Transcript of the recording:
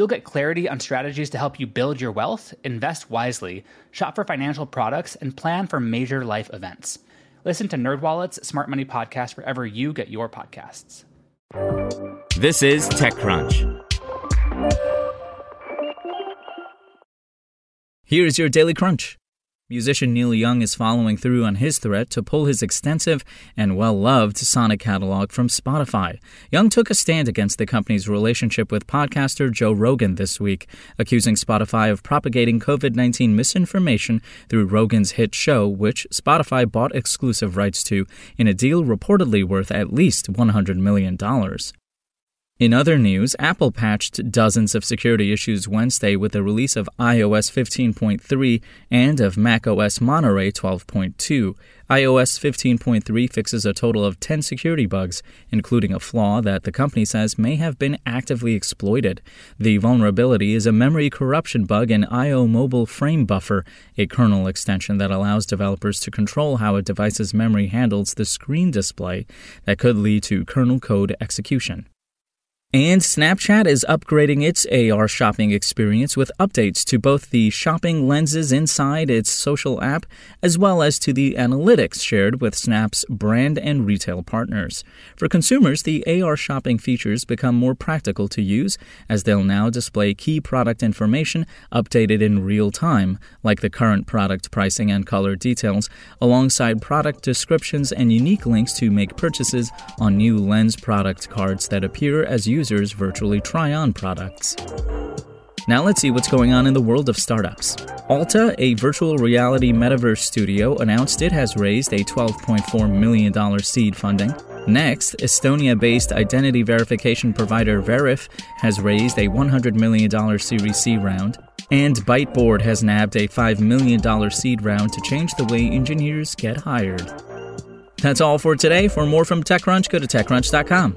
You'll get clarity on strategies to help you build your wealth, invest wisely, shop for financial products, and plan for major life events. Listen to NerdWallet's Smart Money Podcast wherever you get your podcasts. This is TechCrunch. Here's your Daily Crunch. Musician Neil Young is following through on his threat to pull his extensive and well loved Sonic catalog from Spotify. Young took a stand against the company's relationship with podcaster Joe Rogan this week, accusing Spotify of propagating COVID 19 misinformation through Rogan's hit show, which Spotify bought exclusive rights to in a deal reportedly worth at least $100 million. In other news, Apple patched dozens of security issues Wednesday with the release of iOS 15.3 and of macOS Monterey 12.2. iOS 15.3 fixes a total of 10 security bugs, including a flaw that the company says may have been actively exploited. The vulnerability is a memory corruption bug in IO Mobile Frame Buffer, a kernel extension that allows developers to control how a device's memory handles the screen display that could lead to kernel code execution. And Snapchat is upgrading its AR shopping experience with updates to both the shopping lenses inside its social app as well as to the analytics shared with Snap's brand and retail partners. For consumers, the AR shopping features become more practical to use as they'll now display key product information updated in real time, like the current product pricing and color details, alongside product descriptions and unique links to make purchases on new lens product cards that appear as you users virtually try on products. Now let's see what's going on in the world of startups. Alta, a virtual reality metaverse studio, announced it has raised a $12.4 million seed funding. Next, Estonia based identity verification provider Veriff has raised a $100 million Series C round. And Byteboard has nabbed a $5 million seed round to change the way engineers get hired. That's all for today. For more from TechCrunch, go to TechCrunch.com.